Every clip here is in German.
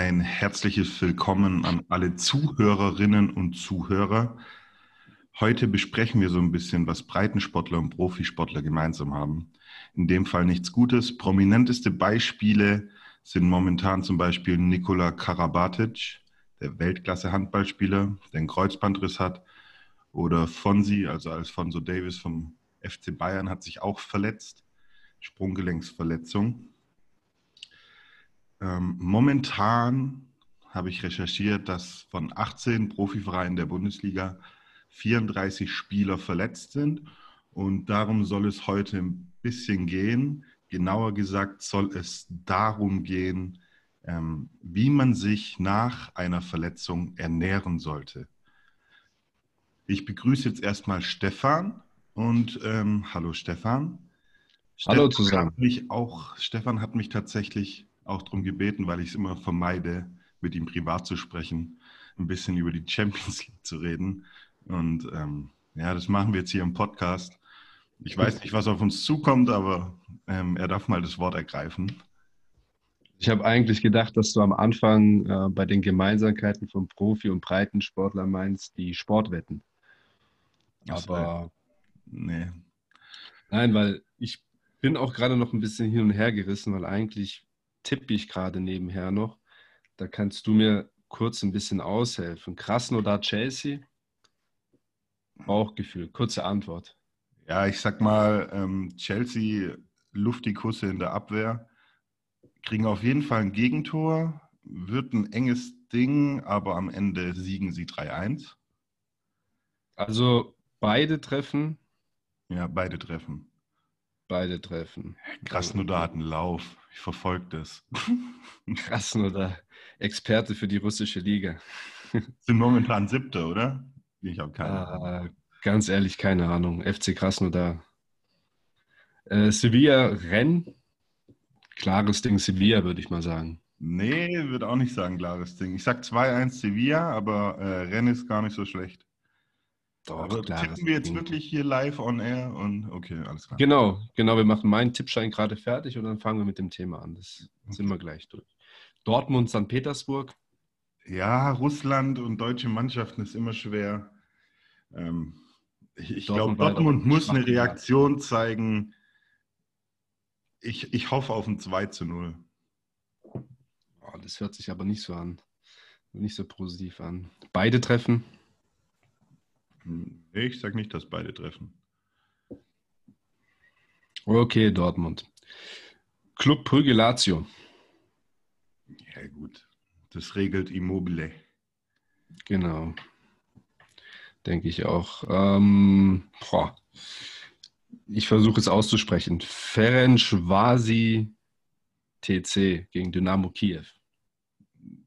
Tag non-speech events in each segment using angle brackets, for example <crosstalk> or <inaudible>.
Ein herzliches Willkommen an alle Zuhörerinnen und Zuhörer. Heute besprechen wir so ein bisschen, was Breitensportler und Profisportler gemeinsam haben. In dem Fall nichts Gutes. Prominenteste Beispiele sind momentan zum Beispiel Nikola Karabatic, der Weltklasse-Handballspieler, der einen Kreuzbandriss hat, oder Fonsi, also Alfonso Davis vom FC Bayern, hat sich auch verletzt. Sprunggelenksverletzung. Ähm, momentan habe ich recherchiert, dass von 18 Profivereinen der Bundesliga 34 Spieler verletzt sind. Und darum soll es heute ein bisschen gehen. Genauer gesagt soll es darum gehen, ähm, wie man sich nach einer Verletzung ernähren sollte. Ich begrüße jetzt erstmal Stefan und ähm, hallo Stefan. Hallo zusammen. Hat mich auch, Stefan hat mich tatsächlich auch darum gebeten, weil ich es immer vermeide, mit ihm privat zu sprechen, ein bisschen über die Champions League zu reden. Und ähm, ja, das machen wir jetzt hier im Podcast. Ich weiß nicht, was auf uns zukommt, aber ähm, er darf mal das Wort ergreifen. Ich habe eigentlich gedacht, dass du am Anfang äh, bei den Gemeinsamkeiten von Profi- und Breitensportler meinst, die Sportwetten. Aber nee. Nein, weil ich bin auch gerade noch ein bisschen hin und her gerissen, weil eigentlich tippe ich gerade nebenher noch. Da kannst du mir kurz ein bisschen aushelfen. Krasnodar Chelsea? Bauchgefühl, kurze Antwort. Ja, ich sag mal, ähm, Chelsea Luftikusse in der Abwehr, kriegen auf jeden Fall ein Gegentor, wird ein enges Ding, aber am Ende siegen sie 3-1. Also beide treffen? Ja, beide treffen. Beide treffen. Krasnodar hat einen Lauf. Ich verfolge das. <laughs> Krasnodar, Experte für die russische Liga. <laughs> Sind momentan siebter, oder? Ich habe keine ah, Ahnung. Ganz ehrlich, keine Ahnung. FC Krasnodar. Äh, Sevilla, Renn. Klares Ding Sevilla, würde ich mal sagen. Nee, würde auch nicht sagen, klares Ding. Ich sag 2-1 Sevilla, aber äh, Renn ist gar nicht so schlecht. Doch, aber tippen wir jetzt wirklich hier live on air und okay, alles klar. Genau, genau. Wir machen meinen Tippschein gerade fertig und dann fangen wir mit dem Thema an. Das okay. sind wir gleich durch. Dortmund, St. Petersburg. Ja, Russland und deutsche Mannschaften ist immer schwer. Ähm, ich, ich glaube, Dortmund muss eine Reaktion zeigen. Ich, ich hoffe auf ein 2 zu 0. Oh, das hört sich aber nicht so an. Nicht so positiv an. Beide treffen. Ich sage nicht, dass beide treffen. Okay, Dortmund. Club Brügge Lazio. Ja, gut. Das regelt Immobile. Genau. Denke ich auch. Ähm, ich versuche es auszusprechen. Ferencvárosi TC gegen Dynamo Kiew.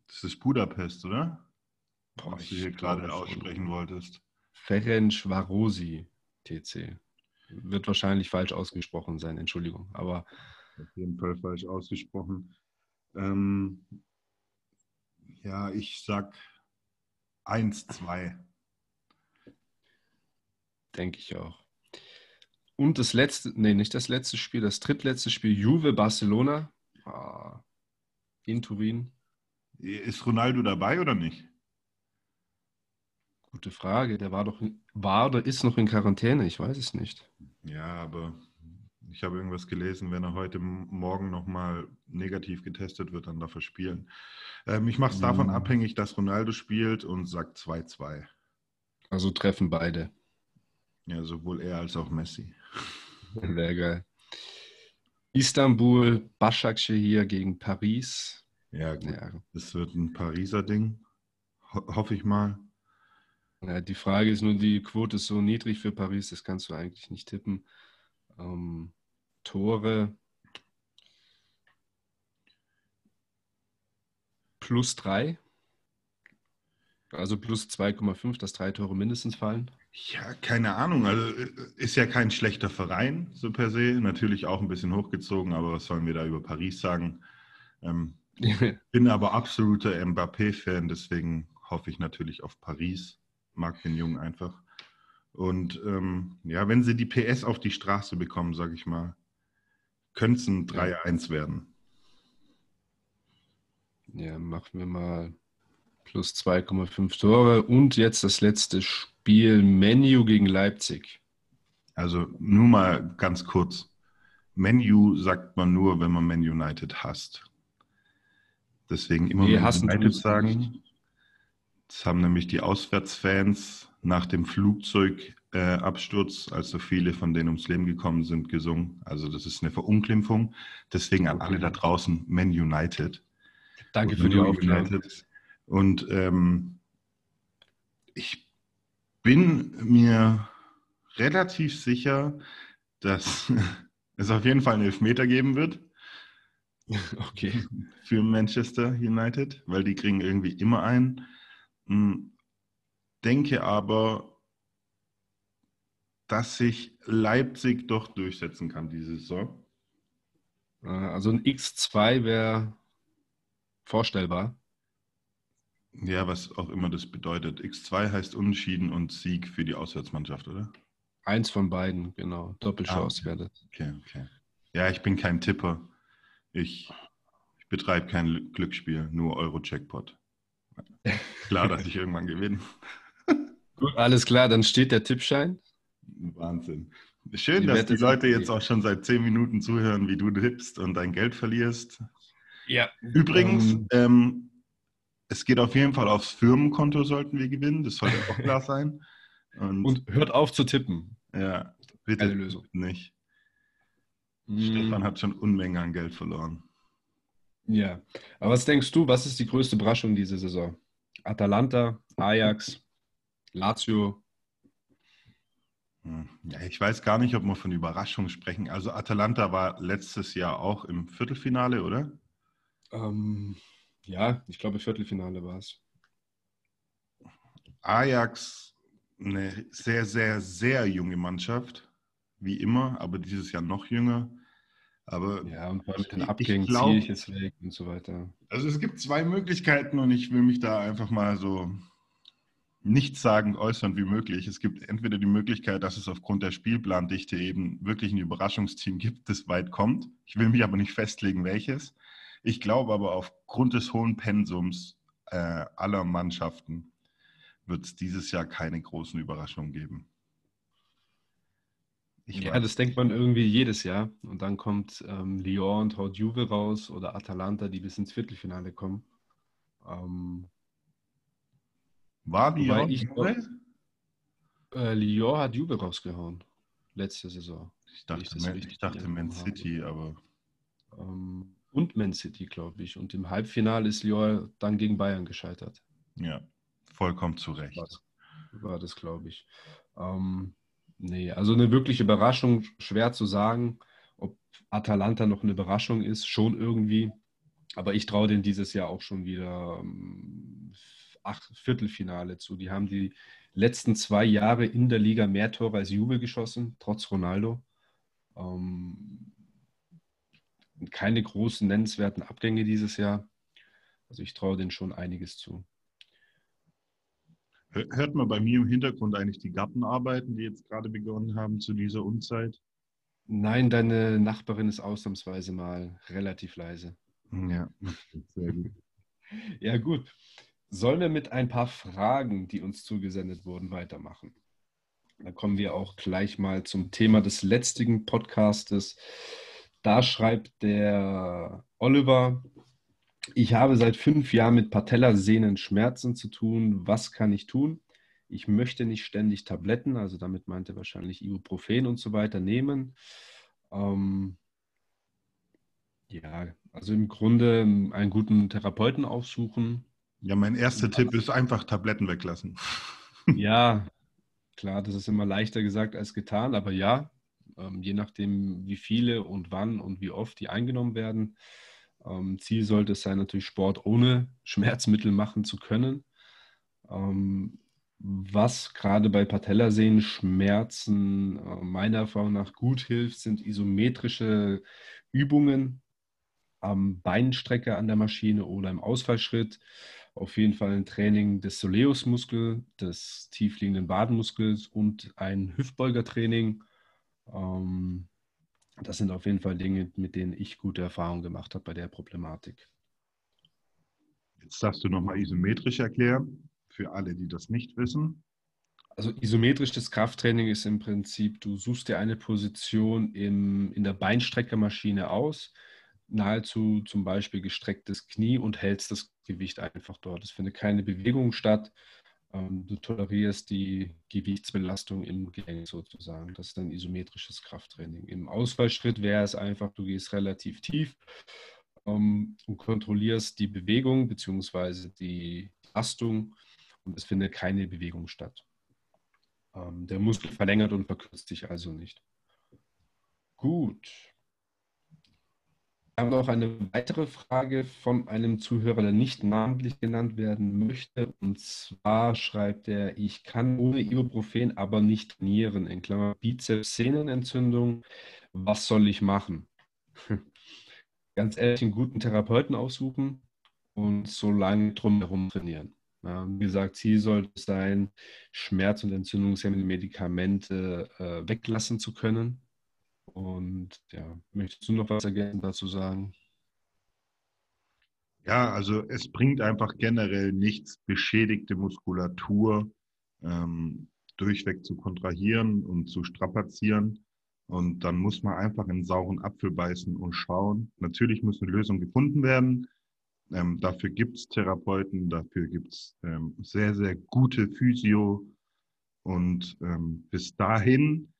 Das ist Budapest, oder? Boah, Was du hier gerade aussprechen wolltest. Ferencvárosi TC. Wird wahrscheinlich falsch ausgesprochen sein, Entschuldigung. Aber auf jeden Fall falsch ausgesprochen. Ähm, ja, ich sag 1-2. Denke ich auch. Und das letzte, nee, nicht das letzte Spiel, das drittletzte Spiel, Juve Barcelona ah, in Turin. Ist Ronaldo dabei oder nicht? Gute Frage. Der war doch, war oder ist noch in Quarantäne? Ich weiß es nicht. Ja, aber ich habe irgendwas gelesen, wenn er heute Morgen nochmal negativ getestet wird, dann darf er spielen. Ähm, ich mache es davon mhm. abhängig, dass Ronaldo spielt und sagt 2-2. Also treffen beide. Ja, sowohl er als auch Messi. <laughs> Sehr geil. Istanbul, Başakşehir gegen Paris. Ja, gut. Ja. Das wird ein Pariser Ding, ho hoffe ich mal. Ja, die Frage ist nur, die Quote ist so niedrig für Paris, das kannst du eigentlich nicht tippen. Ähm, Tore plus drei. Also plus 2,5, dass drei Tore mindestens fallen. Ja, keine Ahnung. Also äh, ist ja kein schlechter Verein, so per se. Natürlich auch ein bisschen hochgezogen, aber was sollen wir da über Paris sagen? Ähm, <laughs> bin aber absoluter Mbappé-Fan, deswegen hoffe ich natürlich auf Paris. Mag den Jungen einfach. Und ähm, ja, wenn sie die PS auf die Straße bekommen, sage ich mal, könnte es ein 3-1 werden. Ja, machen wir mal plus 2,5 Tore. Und jetzt das letzte Spiel, Menu gegen Leipzig. Also nur mal ganz kurz. Menu sagt man nur, wenn man Man United hasst. Deswegen immer nee, Man United sagen. Das haben nämlich die Auswärtsfans nach dem Flugzeugabsturz, äh, als so viele von denen ums Leben gekommen sind, gesungen. Also das ist eine Verunglimpfung. Deswegen an alle da draußen Man United. Danke für die Aufklärung. Und ähm, ich bin mir relativ sicher, dass <laughs> es auf jeden Fall einen Elfmeter geben wird. <laughs> Okay. Für Manchester United, weil die kriegen irgendwie immer einen. Hm, denke aber, dass sich Leipzig doch durchsetzen kann diese Saison. Äh, also ein X2 wäre vorstellbar. Ja, was auch immer das bedeutet. X2 heißt Unentschieden und Sieg für die Auswärtsmannschaft, oder? Eins von beiden, genau. Doppelchance ah, okay. wäre das. Okay, okay. Ja, ich bin kein Tipper. Ich, ich betreibe kein Glücksspiel, nur Euro-Jackpot. Klar, dass ich irgendwann gewinne. Gut, alles klar, dann steht der Tippschein. Wahnsinn. Schön, die dass Wette die Leute jetzt auch schon seit zehn Minuten zuhören, wie du tippst und dein Geld verlierst. Ja. Übrigens, ähm, ähm, es geht auf jeden Fall aufs Firmenkonto, sollten wir gewinnen. Das sollte auch klar sein. Und, und, hört auf zu tippen. Ja, bitte Lösung. nicht. Hm. Stefan hat schon Unmengen an Geld verloren. Ja, aber was denkst du, was ist die größte Überraschung diese Saison? Atalanta, Ajax, Lazio? Hm. Ja, ich weiß gar nicht, ob wir von Überraschung sprechen. Also Atalanta war letztes Jahr auch im Viertelfinale, oder? Ähm, ja, ich glaube Viertelfinale war es. Ajax, eine sehr, sehr, sehr junge Mannschaft, wie immer, aber dieses Jahr noch jünger. Aber ja, und mit den Abgängen ziehe ich es weg und so weiter. Also es gibt zwei Möglichkeiten und ich will mich da einfach mal so nichtssagend äußern wie möglich. Es gibt entweder die Möglichkeit, dass es aufgrund der Spielplandichte eben wirklich ein Überraschungsteam gibt, das weit kommt. Ich will mich aber nicht festlegen, welches. Ich glaube aber aufgrund des hohen Pensums äh, aller Mannschaften wird es dieses Jahr keine großen Überraschungen geben. Ich ja, weiß. das denkt man irgendwie jedes Jahr. Und dann kommt ähm, Lyon und haut Juve raus oder Atalanta, die bis ins Viertelfinale kommen. Ähm, War Lyon? Ich, äh, Lyon hat Juve rausgehauen. Letzte Saison. Ich dachte, ich, Man, ich dachte Man City, aber. Ähm, und Man City, glaube ich. Und im Halbfinale ist Lyon dann gegen Bayern gescheitert. Ja, vollkommen zu Recht. War das, war das glaube ich. Ähm, nee, also eine wirkliche Überraschung, schwer zu sagen, ob Atalanta noch eine Überraschung ist, schon irgendwie. Aber ich traue denen dieses Jahr auch schon wieder ähm, acht Viertelfinale zu. Die haben die letzten zwei Jahre in der Liga mehr Tore als Juve geschossen, trotz Ronaldo. Ähm, keine großen nennenswerten Abgänge dieses Jahr. Also ich traue denen schon einiges zu. Hört man bei mir im Hintergrund eigentlich die Gartenarbeiten, die jetzt gerade begonnen haben zu dieser Unzeit? Nein, deine Nachbarin ist ausnahmsweise mal relativ leise. Ja, sehr gut. <laughs> ja, gut. Sollen wir mit ein paar Fragen, die uns zugesendet wurden, weitermachen? Dann kommen wir auch gleich mal zum Thema des letztigen Podcastes. Da schreibt der Oliver, ich habe seit fünf Jahren mit Patellasehnenschmerzen zu tun. Was kann ich tun? Ich möchte nicht ständig Tabletten, also damit meint er wahrscheinlich Ibuprofen und so weiter, nehmen. Ähm, ja, also im Grunde einen guten Therapeuten aufsuchen. Ja, mein erster Tipp ist einfach Tabletten weglassen. <laughs> Ja, klar, das ist immer leichter gesagt als getan, aber ja, ähm, je nachdem, wie viele und wann und wie oft die eingenommen werden. Ähm, Ziel sollte es sein, natürlich Sport ohne Schmerzmittel machen zu können. Ähm, was gerade bei Patellasehnen-Schmerzen äh, meiner Erfahrung nach gut hilft, sind isometrische Übungen am Beinstrecker an der Maschine oder im Ausfallschritt. Auf jeden Fall ein Training des Soleus-Muskel, des tiefliegenden Wadenmuskels und ein Hüftbeugertraining ähm, das sind auf jeden Fall Dinge, mit denen ich gute Erfahrungen gemacht habe bei der Problematik. Jetzt darfst du nochmal isometrisch erklären, für alle, die das nicht wissen. Also isometrisches Krafttraining ist im Prinzip, du suchst dir eine Position im, in der Beinstreckermaschine aus, nahezu zum Beispiel gestrecktes Knie und hältst das Gewicht einfach dort. Es findet keine Bewegung statt. Ähm, du tolerierst die Gewichtsbelastung im Gelenk sozusagen. Das ist ein isometrisches Krafttraining. Im Ausfallschritt wäre es einfach, du gehst relativ tief um, und kontrollierst die Bewegung bzw. die Belastung und es findet keine Bewegung statt. Ähm, der Muskel verlängert und verkürzt sich also nicht. Gut. Wir haben noch eine weitere Frage von einem Zuhörer, der nicht namentlich genannt werden möchte. Und zwar schreibt er, ich kann ohne Ibuprofen aber nicht trainieren. In Klammer Bizeps-Sehnenentzündung. Was soll ich machen? <laughs> Ganz ehrlich, einen guten Therapeuten aussuchen und so lange drumherum trainieren. Ja, wie gesagt, Ziel sollte es sein, Schmerz- und entzündungshemmende Medikamente äh, weglassen zu können. Und ja, möchtest du noch was ergänzen dazu sagen? Ja, also es bringt einfach generell nichts, beschädigte Muskulatur ähm, durchweg zu kontrahieren und zu strapazieren. Und dann muss man einfach in sauren Apfel beißen und schauen. Natürlich muss eine Lösung gefunden werden. Ähm, dafür gibt es Therapeuten, dafür gibt es ähm, sehr, sehr gute Physio. Und ähm, bis dahin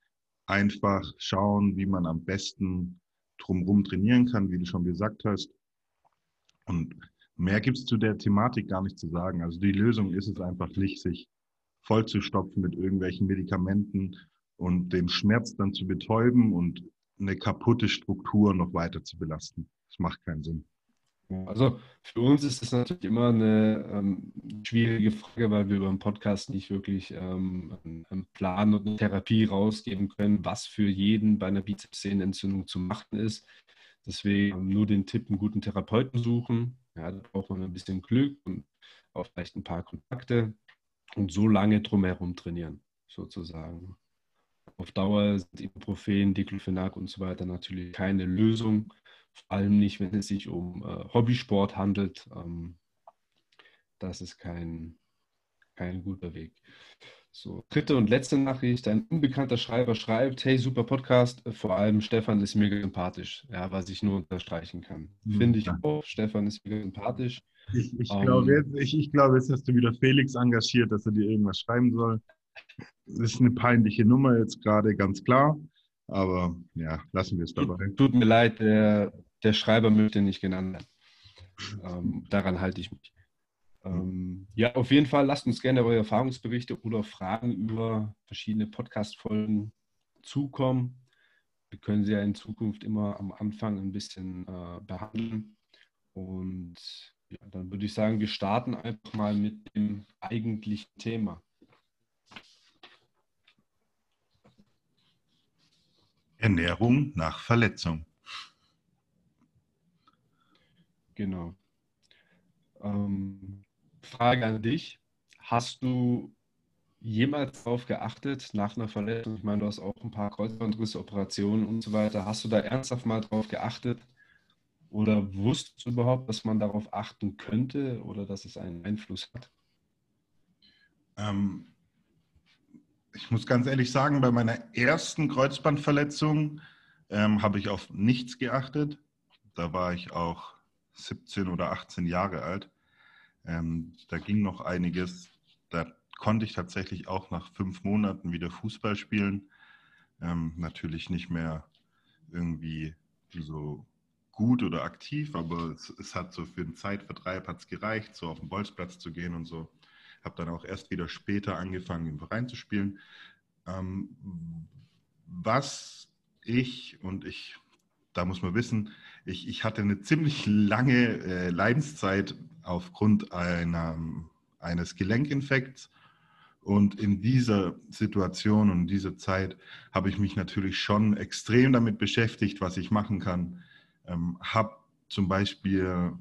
einfach schauen, wie man am besten drumherum trainieren kann, wie du schon gesagt hast. Und mehr gibt es zu der Thematik gar nicht zu sagen. Also die Lösung ist es einfach nicht, sich vollzustopfen mit irgendwelchen Medikamenten und den Schmerz dann zu betäuben und eine kaputte Struktur noch weiter zu belasten. Das macht keinen Sinn. Also für uns ist das natürlich immer eine ähm, schwierige Frage, weil wir über einen Podcast nicht wirklich ähm, einen Plan und eine Therapie rausgeben können, was für jeden bei einer Bizepssehnenentzündung zu machen ist. Deswegen nur den Tipp, einen guten Therapeuten suchen. Ja, da braucht man ein bisschen Glück und auch vielleicht ein paar Kontakte und so lange drumherum trainieren, sozusagen. Auf Dauer sind Ibuprofen, Diclofenac und so weiter natürlich keine Lösung vor allem nicht, wenn es sich um äh, Hobbysport handelt. Ähm, das ist kein, kein guter Weg. So, dritte und letzte Nachricht. Ein unbekannter Schreiber schreibt, hey, super Podcast, vor allem Stefan ist mir sympathisch. Ja, was ich nur unterstreichen kann. Mhm. Finde ich auch, Stefan ist mir sympathisch. Ich, ich, um, glaube, jetzt, ich, ich glaube, jetzt hast du wieder Felix engagiert, dass er dir irgendwas schreiben soll. Das ist eine peinliche Nummer jetzt gerade, ganz klar. Aber ja, lassen wir es dabei. Tut, tut mir leid, der, der, Schreiber möchte nicht genannt werden. Ähm, daran halte ich mich. Ähm, ja, auf jeden Fall lasst uns gerne eure Erfahrungsberichte oder Fragen über verschiedene Podcast-Folgen zukommen. Wir können sie ja in Zukunft immer am Anfang ein bisschen äh, behandeln. Und ja, dann würde ich sagen, wir starten einfach mal mit dem eigentlichen Thema. Ernährung nach Verletzung. Genau. Ähm, Frage an dich. Hast du jemals darauf geachtet, nach einer Verletzung, ich meine, du hast auch ein paar Kreuzbandrisse, Operationen und so weiter, hast du da ernsthaft mal darauf geachtet oder wusstest du überhaupt, dass man darauf achten könnte oder dass es einen Einfluss hat? Ähm, ich muss ganz ehrlich sagen, bei meiner ersten Kreuzbandverletzung ähm, habe ich auf nichts geachtet. Da war ich auch 17 oder 18 Jahre alt. Ähm, da ging noch einiges. Da konnte ich tatsächlich auch nach fünf Monaten wieder Fußball spielen. Ähm, natürlich nicht mehr irgendwie so gut oder aktiv, aber es, es hat so für den Zeitvertreib hat's gereicht, so auf den Bolzplatz zu gehen und so habe dann auch erst wieder später angefangen, im Verein zu spielen. Ähm, was ich und ich, da muss man wissen, ich, ich hatte eine ziemlich lange äh, Leidenszeit aufgrund einer, eines Gelenkinfekts. Und in dieser Situation und in dieser Zeit habe ich mich natürlich schon extrem damit beschäftigt, was ich machen kann. Ähm, habe zum Beispiel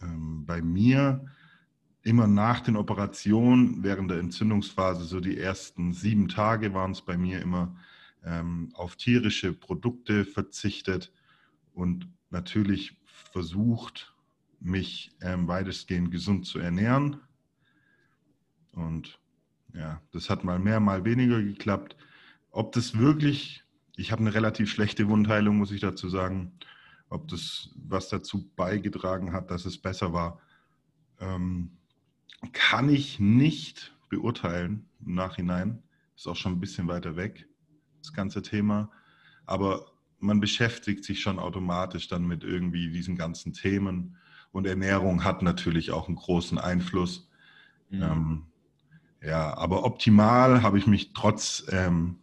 ähm, bei mir immer nach den Operationen, während der Entzündungsphase, so die ersten sieben Tage waren es bei mir immer, ähm, auf tierische Produkte verzichtet und natürlich versucht, mich ähm, weitestgehend gesund zu ernähren. Und ja, das hat mal mehr, mal weniger geklappt. Ob das wirklich, ich habe eine relativ schlechte Wundheilung, muss ich dazu sagen, ob das was dazu beigetragen hat, dass es besser war, ähm, kann ich nicht beurteilen im Nachhinein. Ist auch schon ein bisschen weiter weg, das ganze Thema. Aber man beschäftigt sich schon automatisch dann mit irgendwie diesen ganzen Themen. Und Ernährung hat natürlich auch einen großen Einfluss. Mhm. Ähm, ja, aber optimal habe ich mich trotz ähm,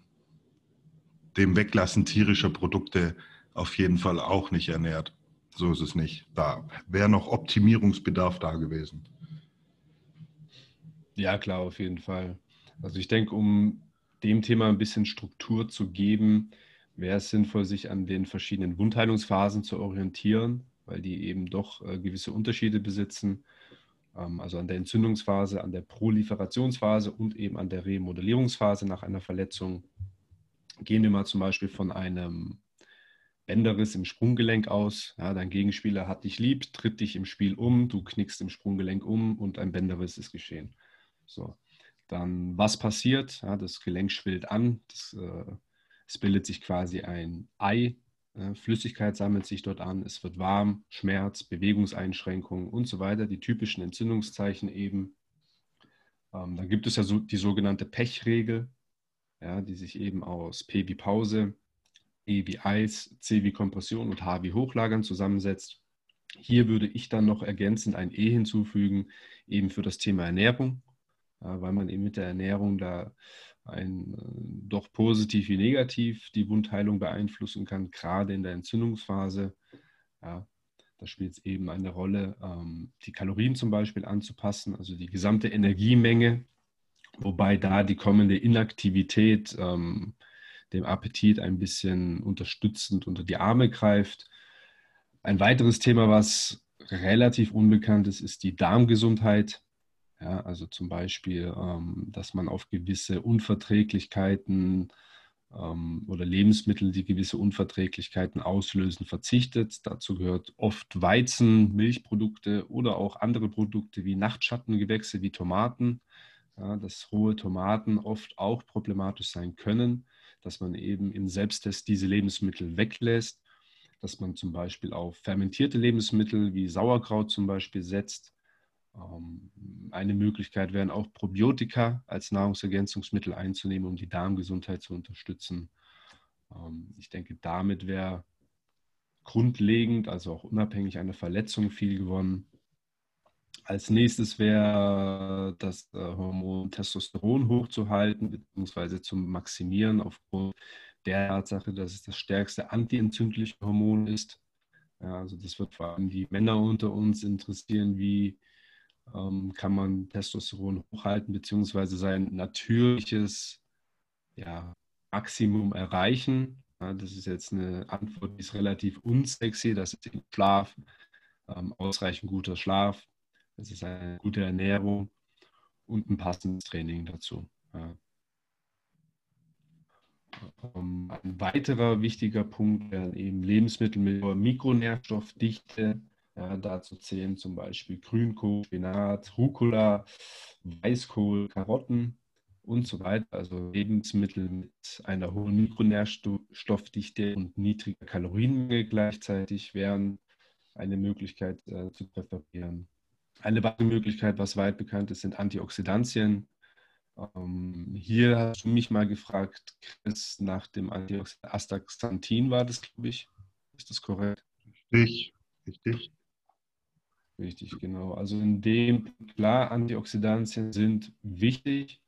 dem Weglassen tierischer Produkte auf jeden Fall auch nicht ernährt. So ist es nicht. Da wäre noch Optimierungsbedarf da gewesen. Ja, klar, auf jeden Fall. Also ich denke, um dem Thema ein bisschen Struktur zu geben, wäre es sinnvoll, sich an den verschiedenen Wundheilungsphasen zu orientieren, weil die eben doch äh, gewisse Unterschiede besitzen. Ähm, also an der Entzündungsphase, an der Proliferationsphase und eben an der Remodellierungsphase nach einer Verletzung. Gehen wir mal zum Beispiel von einem Bänderriss im Sprunggelenk aus. Ja, dein Gegenspieler hat dich lieb, tritt dich im Spiel um, du knickst im Sprunggelenk um und ein Bänderriss ist geschehen. So. Dann, was passiert? Ja, das Gelenk schwillt an, das, äh, es bildet sich quasi ein Ei, äh, Flüssigkeit sammelt sich dort an, es wird warm, Schmerz, Bewegungseinschränkungen und so weiter, die typischen Entzündungszeichen eben. Ähm, dann gibt es ja so die sogenannte Pechregel, ja, die sich eben aus P wie Pause, E wie Eis, C wie Kompression und H wie Hochlagern zusammensetzt. Hier würde ich dann noch ergänzend ein E hinzufügen, eben für das Thema Ernährung, weil man eben mit der Ernährung da ein, äh, doch positiv wie negativ die Wundheilung beeinflussen kann, gerade in der Entzündungsphase. Ja, da spielt es eben eine Rolle, ähm, die Kalorien zum Beispiel anzupassen, also die gesamte Energiemenge, wobei da die kommende Inaktivität ähm, dem Appetit ein bisschen unterstützend unter die Arme greift. Ein weiteres Thema, was relativ unbekannt ist, ist die Darmgesundheit. Ja, also zum Beispiel, ähm, dass man auf gewisse Unverträglichkeiten ähm, oder Lebensmittel, die gewisse Unverträglichkeiten auslösen, verzichtet. Dazu gehört oft Weizen, Milchprodukte oder auch andere Produkte wie Nachtschattengewächse wie Tomaten. Ja, dass rohe Tomaten oft auch problematisch sein können dass man eben im Selbsttest diese Lebensmittel weglässt, dass man zum Beispiel auf fermentierte Lebensmittel wie Sauerkraut zum Beispiel setzt. Ähm, eine Möglichkeit wären auch Probiotika als Nahrungsergänzungsmittel einzunehmen, um die Darmgesundheit zu unterstützen. Ähm, ich denke, damit wäre grundlegend, also auch unabhängig einer Verletzung viel gewonnen. Als nächstes wäre das äh, Hormon Testosteron hochzuhalten bzw. zu maximieren aufgrund der Tatsache, dass es das stärkste antientzündliche Hormon ist. Ja, also das wird vor allem die Männer unter uns interessieren, wie ähm, kann man Testosteron hochhalten bzw. sein natürliches ja, Maximum erreichen. Ja, das ist jetzt eine Antwort, die ist relativ unsexy. Das ist Schlaf, ähm, ausreichend guter Schlaf, es ist eine gute Ernährung und ein passendes Training dazu. Ja. Ähm, ein weiterer wichtiger Punkt wären eben Lebensmittel mit hoher Mikronährstoffdichte. Ja, dazu zählen zum Beispiel Grünkohl, Spinat, Rucola, Weißkohl, Karotten und so weiter. Also Lebensmittel mit einer hohen Mikronährstoffdichte und niedriger Kalorienmenge gleichzeitig wären eine Möglichkeit äh, zu präferieren. Eine weitere Möglichkeit, was weit bekannt ist, sind Antioxidantien. Ähm, hier hast du mich mal gefragt, Chris, nach dem Antioxidant Astaxanthin war das, glaube ich. Ist das korrekt? Richtig, richtig. Richtig, genau. Also in dem, klar, Antioxidantien sind wichtig,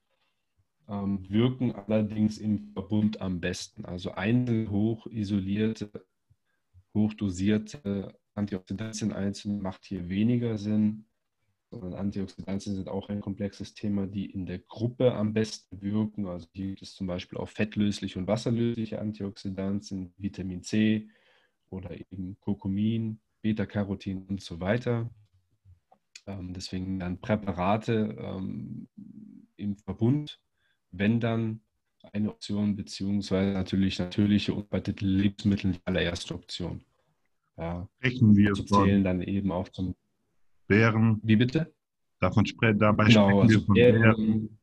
ähm, wirken allerdings im Verbund am besten. Also einzeln hoch isolierte, hochdosierte Antioxidantien einzeln macht hier weniger Sinn sondern Antioxidantien sind auch ein komplexes Thema, die in der Gruppe am besten wirken. Also hier gibt es zum Beispiel auch fettlösliche und wasserlösliche Antioxidantien, Vitamin C oder eben Kurkumin, Beta-Carotin und so weiter. Ähm, deswegen dann Präparate ähm, im Verbund, wenn dann eine Option, beziehungsweise natürlich natürliche unbearbeitete Lebensmittel die allererste Option. Ja, Sprechen wir zählen dann eben auch zum Beeren. Wie bitte? Davon spre dabei genau, sprechen wir also von Beeren. Beeren.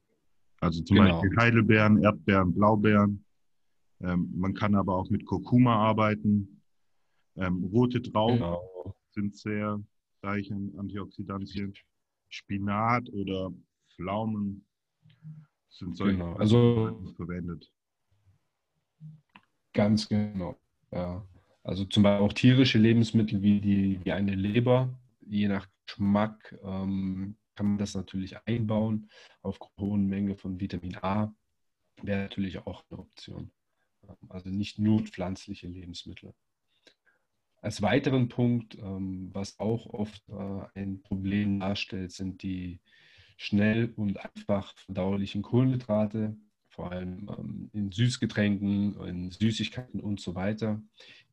Also zum genau. Beispiel Heidelbeeren, Erdbeeren, Blaubeeren. Ähm, man kann aber auch mit Kurkuma arbeiten. Ähm, rote Trauben genau. sind sehr reich an Antioxidantien. Spinat oder Pflaumen sind solche genau. also, verwendet. Ganz genau. Ja. Also zum Beispiel auch tierische Lebensmittel wie, die, wie eine Leber, je nach Geschmack ähm, kann man das natürlich einbauen. Auf hohen Menge von Vitamin A wäre natürlich auch eine Option. Also nicht nur pflanzliche Lebensmittel. Als weiteren Punkt, ähm, was auch oft äh, ein Problem darstellt, sind die schnell und einfach verdaulichen Kohlenhydrate, vor allem ähm, in Süßgetränken, in Süßigkeiten und so weiter.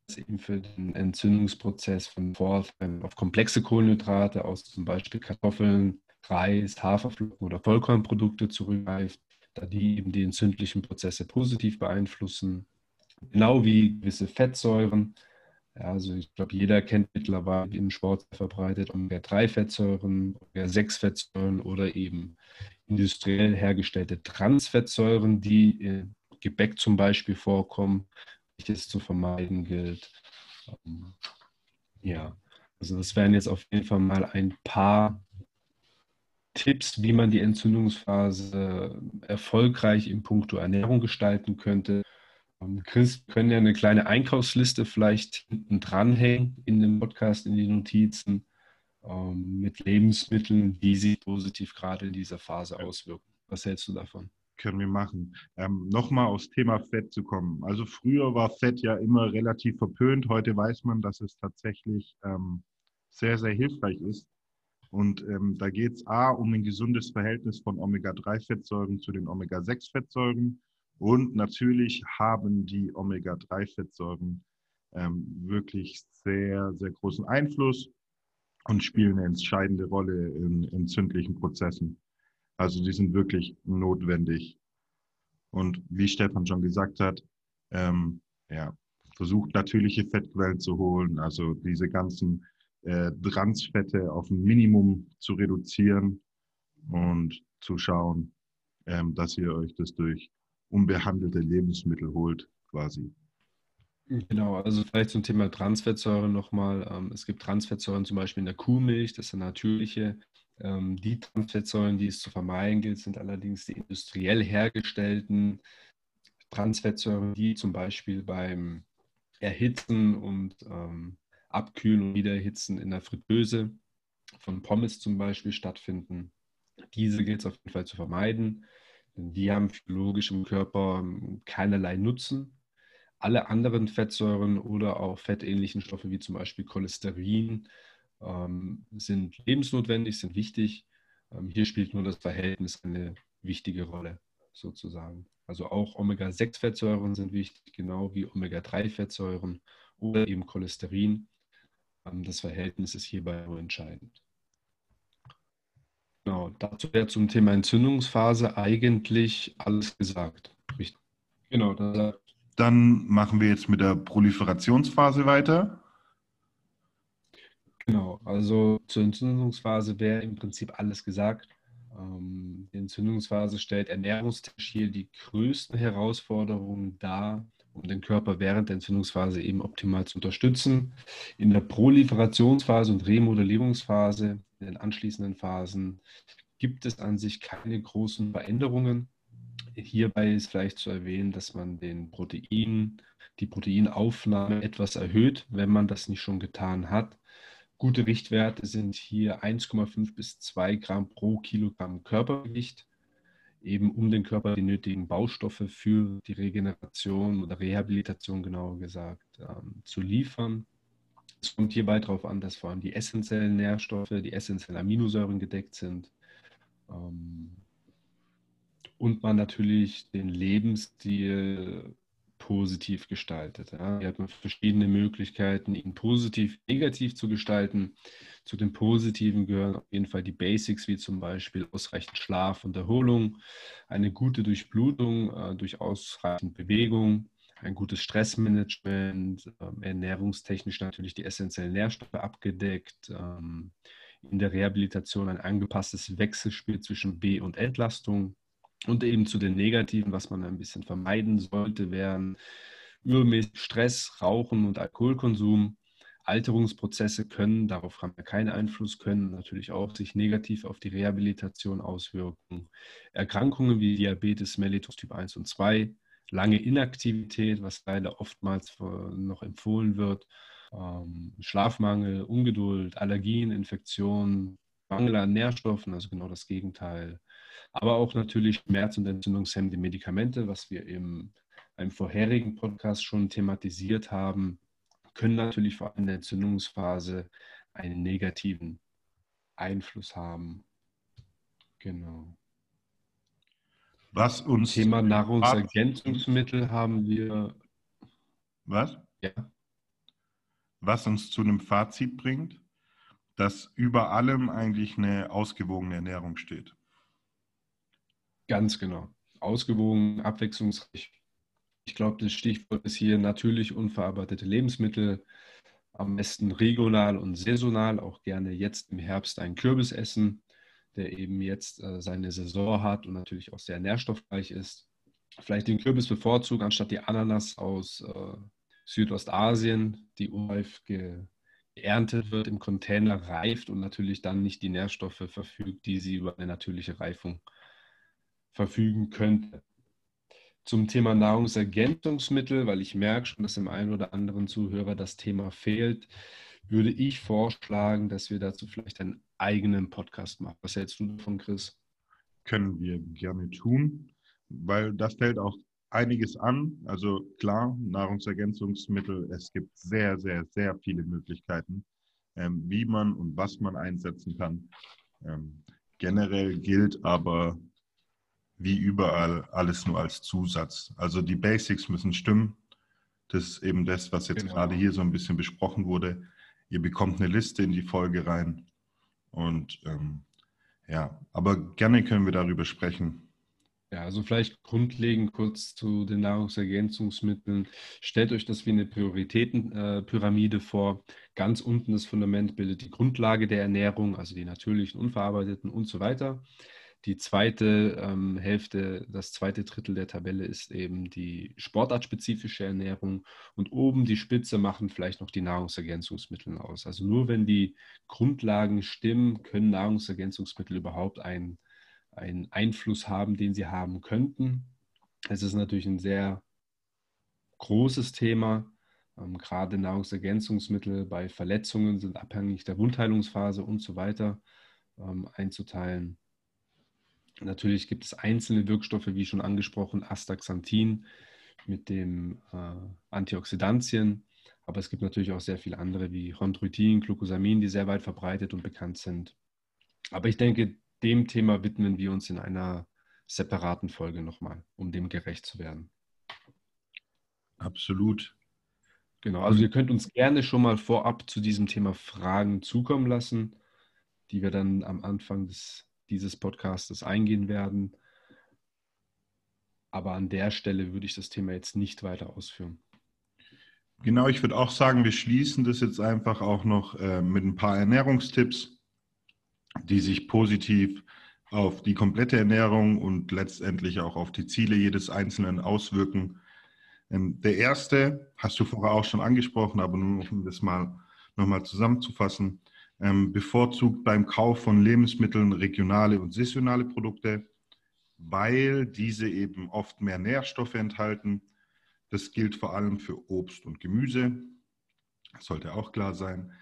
Das eben für den Entzündungsprozess von Vorfällen auf komplexe Kohlenhydrate aus zum Beispiel Kartoffeln, Reis, Haferflocken oder Vollkornprodukte zurückgreift, da die eben die entzündlichen Prozesse positiv beeinflussen. Genau wie gewisse Fettsäuren. Ja, also ich glaube, jeder kennt mittlerweile im Sport verbreitet Omega-3-Fettsäuren, Omega-6-Fettsäuren oder eben industriell hergestellte Transfettsäuren, die in Gebäck zum Beispiel vorkommen, welches zu vermeiden gilt. Ähm, ja, also das wären jetzt auf jeden Fall mal ein paar Tipps, wie man die Entzündungsphase erfolgreich in puncto Ernährung gestalten könnte. Ähm, Chris, wir können ja eine kleine Einkaufsliste vielleicht hinten dranhängen in dem Podcast, in die Notizen ähm, mit Lebensmitteln, die sich positiv gerade in dieser Phase auswirken. Was hältst du davon? Können wir machen. Ähm, Nochmal aufs Thema Fett zu kommen. Also früher war Fett ja immer relativ verpönt. Heute weiß man, dass es tatsächlich ähm, sehr, sehr hilfreich ist. Und ähm, da geht es A um ein gesundes Verhältnis von Omega-3-Fettsäuren zu den Omega-6-Fettsäuren. Und natürlich haben die Omega-3-Fettsäuren ähm, wirklich sehr, sehr großen Einfluss und spielen eine entscheidende Rolle in entzündlichen Prozessen. Also die sind wirklich notwendig. Und wie Stefan schon gesagt hat, ähm, ja, versucht natürliche Fettquellen zu holen, also diese ganzen äh, Transfette auf ein Minimum zu reduzieren und zu schauen, ähm, dass ihr euch das durch unbehandelte Lebensmittel holt, quasi. Genau, also vielleicht zum Thema Transfettsäuren nochmal. Ähm, es gibt Transfettsäuren zum Beispiel in der Kuhmilch, das sind natürliche. Ähm, die Transfettsäuren, die es zu vermeiden gilt, sind allerdings die industriell hergestellten Transfettsäuren, die zum Beispiel beim Erhitzen und ähm, Abkühlen und Wiedererhitzen in der Fritteuse von Pommes zum Beispiel stattfinden. Diese gilt es auf jeden Fall zu vermeiden, die haben physiologisch im Körper ähm, keinerlei Nutzen. Alle anderen Fettsäuren oder auch fettähnlichen Stoffe wie zum Beispiel Cholesterin ähm, sind lebensnotwendig, sind wichtig. Ähm, hier spielt nur das Verhältnis eine wichtige Rolle sozusagen. Also auch Omega-6-Fettsäuren sind wichtig, genau wie Omega-3-Fettsäuren oder eben Cholesterin. Ähm, das Verhältnis ist hierbei nur entscheidend. Genau, dazu wäre zum Thema Entzündungsphase eigentlich alles gesagt. Richtig. Genau. Dann machen wir jetzt mit der Proliferationsphase weiter. Genau, also zur Entzündungsphase wäre im Prinzip alles gesagt. Ähm, die Entzündungsphase stellt ernährungstechnisch hier die größten Herausforderungen dar um den Körper während der Entzündungsphase eben optimal zu unterstützen. In der Proliferationsphase und Remodellierungsphase, in den anschließenden Phasen, gibt es an sich keine großen Veränderungen. Hierbei ist vielleicht zu erwähnen, dass man den Protein, die Proteinaufnahme etwas erhöht, wenn man das nicht schon getan hat. Gute Richtwerte sind hier 1,5 bis 2 Gramm pro Kilogramm Körpergewicht eben um den Körper die nötigen Baustoffe für die Regeneration oder Rehabilitation genauer gesagt ähm, zu liefern. Es kommt hierbei darauf an, dass vor allem die essentiellen Nährstoffe, die essentiellen Aminosäuren gedeckt sind. Ähm, und man natürlich den Lebensstil positiv gestaltet. Ja. Hier hat man verschiedene Möglichkeiten, ihn positiv, negativ zu gestalten. Zu den positiven gehören auf jeden Fall die Basics, wie zum Beispiel ausreichend Schlaf und Erholung, eine gute Durchblutung äh, durch ausreichend Bewegung, ein gutes Stressmanagement, äh, ernährungstechnisch natürlich die essentiellen Nährstoffe abgedeckt, ähm, in der Rehabilitation ein angepasstes Wechselspiel zwischen B- und Entlastung. Und eben zu den Negativen, was man ein bisschen vermeiden sollte, wären übermäßig Stress, Rauchen und Alkoholkonsum. Alterungsprozesse können, darauf haben wir keinen Einfluss, können natürlich auch sich negativ auf die Rehabilitation auswirken. Erkrankungen wie Diabetes mellitus Typ 1 und 2, lange Inaktivität, was leider oftmals noch empfohlen wird, ähm, Schlafmangel, Ungeduld, Allergien, Infektionen, Mangel an Nährstoffen, also genau das Gegenteil. Aber auch natürlich schmerz- und entzündungshemmende Medikamente, was wir im einem vorherigen Podcast schon thematisiert haben, können natürlich vor allem in der Entzündungsphase einen negativen Einfluss haben. Genau. Was uns. Thema Nahrungsergänzungsmittel haben wir. Was? Ja. Was uns zu einem Fazit bringt, dass über allem eigentlich eine ausgewogene Ernährung steht. Ganz genau. Ausgewogen, abwechslungsreich, ich glaube, das Stichwort ist hier natürlich unverarbeitete Lebensmittel, am besten regional und saisonal, auch gerne jetzt im Herbst einen Kürbis essen, der eben jetzt äh, seine Saison hat und natürlich auch sehr nährstoffreich ist. Vielleicht den Kürbis bevorzugen anstatt die Ananas aus äh, Südostasien, die unreif ge geerntet wird, im Container reift und natürlich dann nicht die Nährstoffe verfügt, die sie über eine natürliche Reifung verfügen könnte zum Thema Nahrungsergänzungsmittel, weil ich merke schon, dass dem einen oder anderen Zuhörer das Thema fehlt, würde ich vorschlagen, dass wir dazu vielleicht einen eigenen Podcast machen. Was hältst du davon, Chris? Können wir gerne tun, weil das fällt auch einiges an. Also klar, Nahrungsergänzungsmittel, es gibt sehr, sehr, sehr viele Möglichkeiten, ähm, wie man und was man einsetzen kann. Ähm, generell gilt aber wie überall alles nur als Zusatz. Also die Basics müssen stimmen. Das ist eben das, was jetzt genau. gerade hier so ein bisschen besprochen wurde. Ihr bekommt eine Liste in die Folge rein. Und ähm, ja, aber gerne können wir darüber sprechen. Ja, also vielleicht grundlegend kurz zu den Nahrungsergänzungsmitteln. Stellt euch das wie eine Prioritätenpyramide äh, vor. Ganz unten das Fundament bildet die Grundlage der Ernährung, also die natürlichen, unverarbeiteten und so weiter. Die zweite ähm, Hälfte, das zweite Drittel der Tabelle ist eben die sportartspezifische Ernährung und oben die Spitze machen vielleicht noch die Nahrungsergänzungsmittel aus. Also nur wenn die Grundlagen stimmen, können Nahrungsergänzungsmittel überhaupt einen, einen Einfluss haben, den sie haben könnten. Es ist natürlich ein sehr großes Thema. Ähm, gerade Nahrungsergänzungsmittel bei Verletzungen sind abhängig der Wundheilungsphase und so weiter ähm, einzuteilen. Natürlich gibt es einzelne Wirkstoffe, wie schon angesprochen, Astaxanthin mit dem äh, Antioxidantien. Aber es gibt natürlich auch sehr viele andere wie Chondroitin, Glucosamin, die sehr weit verbreitet und bekannt sind. Aber ich denke, dem Thema widmen wir uns in einer separaten Folge nochmal, um dem gerecht zu werden. Absolut. Genau, also ihr könnt uns gerne schon mal vorab zu diesem Thema Fragen zukommen lassen, die wir dann am Anfang des dieses Podcastes eingehen werden. Aber an der Stelle würde ich das Thema jetzt nicht weiter ausführen. Genau, ich würde auch sagen, wir schließen das jetzt einfach auch noch äh, mit ein paar Ernährungstipps, die sich positiv auf die komplette Ernährung und letztendlich auch auf die Ziele jedes Einzelnen auswirken. Ähm, der erste hast du vorher auch schon angesprochen, aber nur um das mal nochmal zusammenzufassen, ähm, bevorzugt beim Kauf von Lebensmitteln regionale und saisonale Produkte, weil diese eben oft mehr Nährstoffe enthalten. Das gilt vor allem für Obst und Gemüse. Das sollte auch klar sein.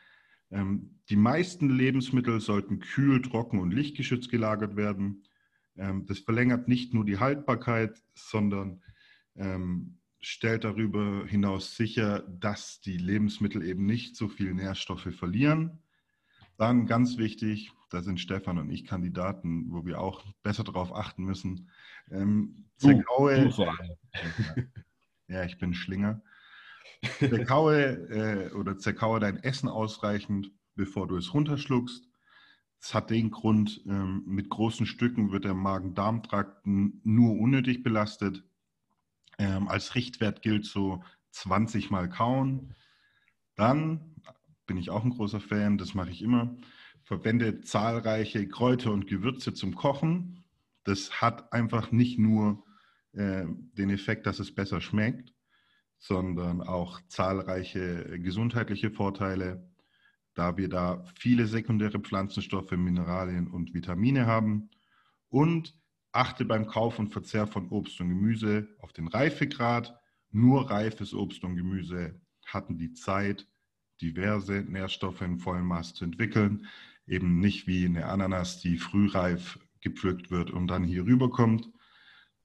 Ähm, die meisten Lebensmittel sollten kühl, trocken und lichtgeschützt gelagert werden. Ähm, das verlängert nicht nur die Haltbarkeit, sondern ähm, stellt darüber hinaus sicher, dass die Lebensmittel eben nicht so viel Nährstoffe verlieren dann ganz wichtig, da sind Stefan und ich Kandidaten, wo wir auch besser darauf achten müssen. Ähm, zerkaue, uh, <laughs> ja, ich bin Schlinger. Zerkaue äh, oder zerkaue dein Essen ausreichend, bevor du es runterschluckst. Das hat den Grund, ähm, mit großen Stücken wird der Magen-Darm-Trakt nur unnötig belastet. Ähm, als Richtwert gilt so 20 Mal kauen. Dann bin ich auch ein großer Fan, das mache ich immer. verwende zahlreiche Kräuter und Gewürze zum Kochen. Das hat einfach nicht nur äh, den Effekt, dass es besser schmeckt, sondern auch zahlreiche gesundheitliche Vorteile, da wir da viele sekundäre Pflanzenstoffe, Mineralien und Vitamine haben. Und achte beim Kauf und Verzehr von Obst und Gemüse auf den Reifegrad. Nur reifes Obst und Gemüse hatten die Zeit, diverse Nährstoffe in vollem Maß zu entwickeln. Eben nicht wie eine Ananas, die frühreif gepflückt wird und dann hier rüberkommt,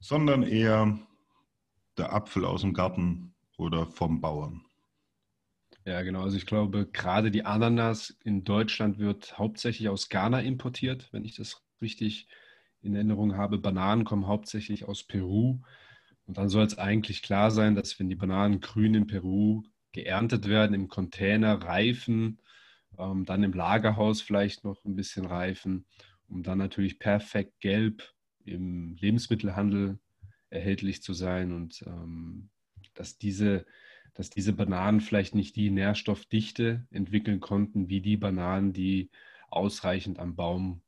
sondern eher der Apfel aus dem Garten oder vom Bauern. Ja, genau. Also ich glaube, gerade die Ananas in Deutschland wird hauptsächlich aus Ghana importiert, wenn ich das richtig in Erinnerung habe. Bananen kommen hauptsächlich aus Peru. Und dann soll es eigentlich klar sein, dass wenn die Bananen grün in Peru geerntet werden, im Container reifen, ähm, dann im Lagerhaus vielleicht noch ein bisschen reifen, um dann natürlich perfekt gelb im Lebensmittelhandel erhältlich zu sein und ähm, dass diese, dass diese Bananen vielleicht nicht die Nährstoffdichte entwickeln konnten, wie die Bananen, die ausreichend am Baum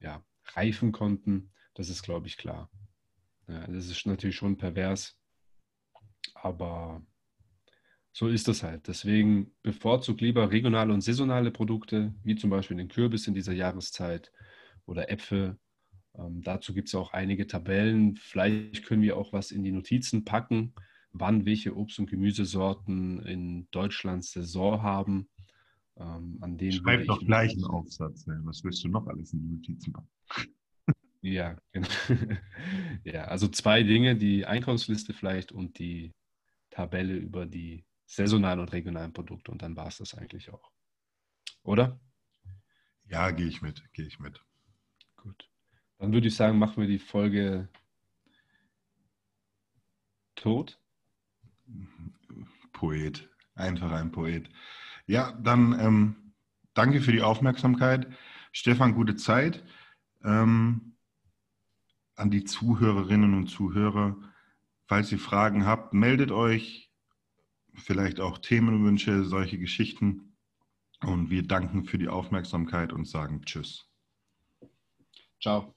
ja, reifen konnten. Das ist, glaube ich, klar. Ja, das ist natürlich schon pervers, aber so ist das halt. Deswegen bevorzugt lieber regionale und saisonale Produkte, wie zum Beispiel den Kürbis in dieser Jahreszeit oder Äpfel. Ähm, dazu gibt es auch einige Tabellen. Vielleicht können wir auch was in die Notizen packen, wann welche Obst- und Gemüsesorten in Deutschland Saison haben. Ähm, an denen Schreib doch gleich einen Aufsatz. Ne? Was willst du noch alles in die Notizen packen? Ja, genau. <laughs> ja, also zwei Dinge, die Einkaufsliste vielleicht und die Tabelle über die saisonalen und regionalen Produkte und dann war es das eigentlich auch. Oder? Ja, gehe ich mit, gehe ich mit. Gut. Dann würde ich sagen, machen wir die Folge tot. Poet, einfach ein Poet. Ja, dann ähm, danke für die Aufmerksamkeit. Stefan, gute Zeit. Ähm, an die Zuhörerinnen und Zuhörer, falls ihr Fragen habt, meldet euch. Vielleicht auch Themenwünsche, solche Geschichten. Und wir danken für die Aufmerksamkeit und sagen Tschüss. Ciao.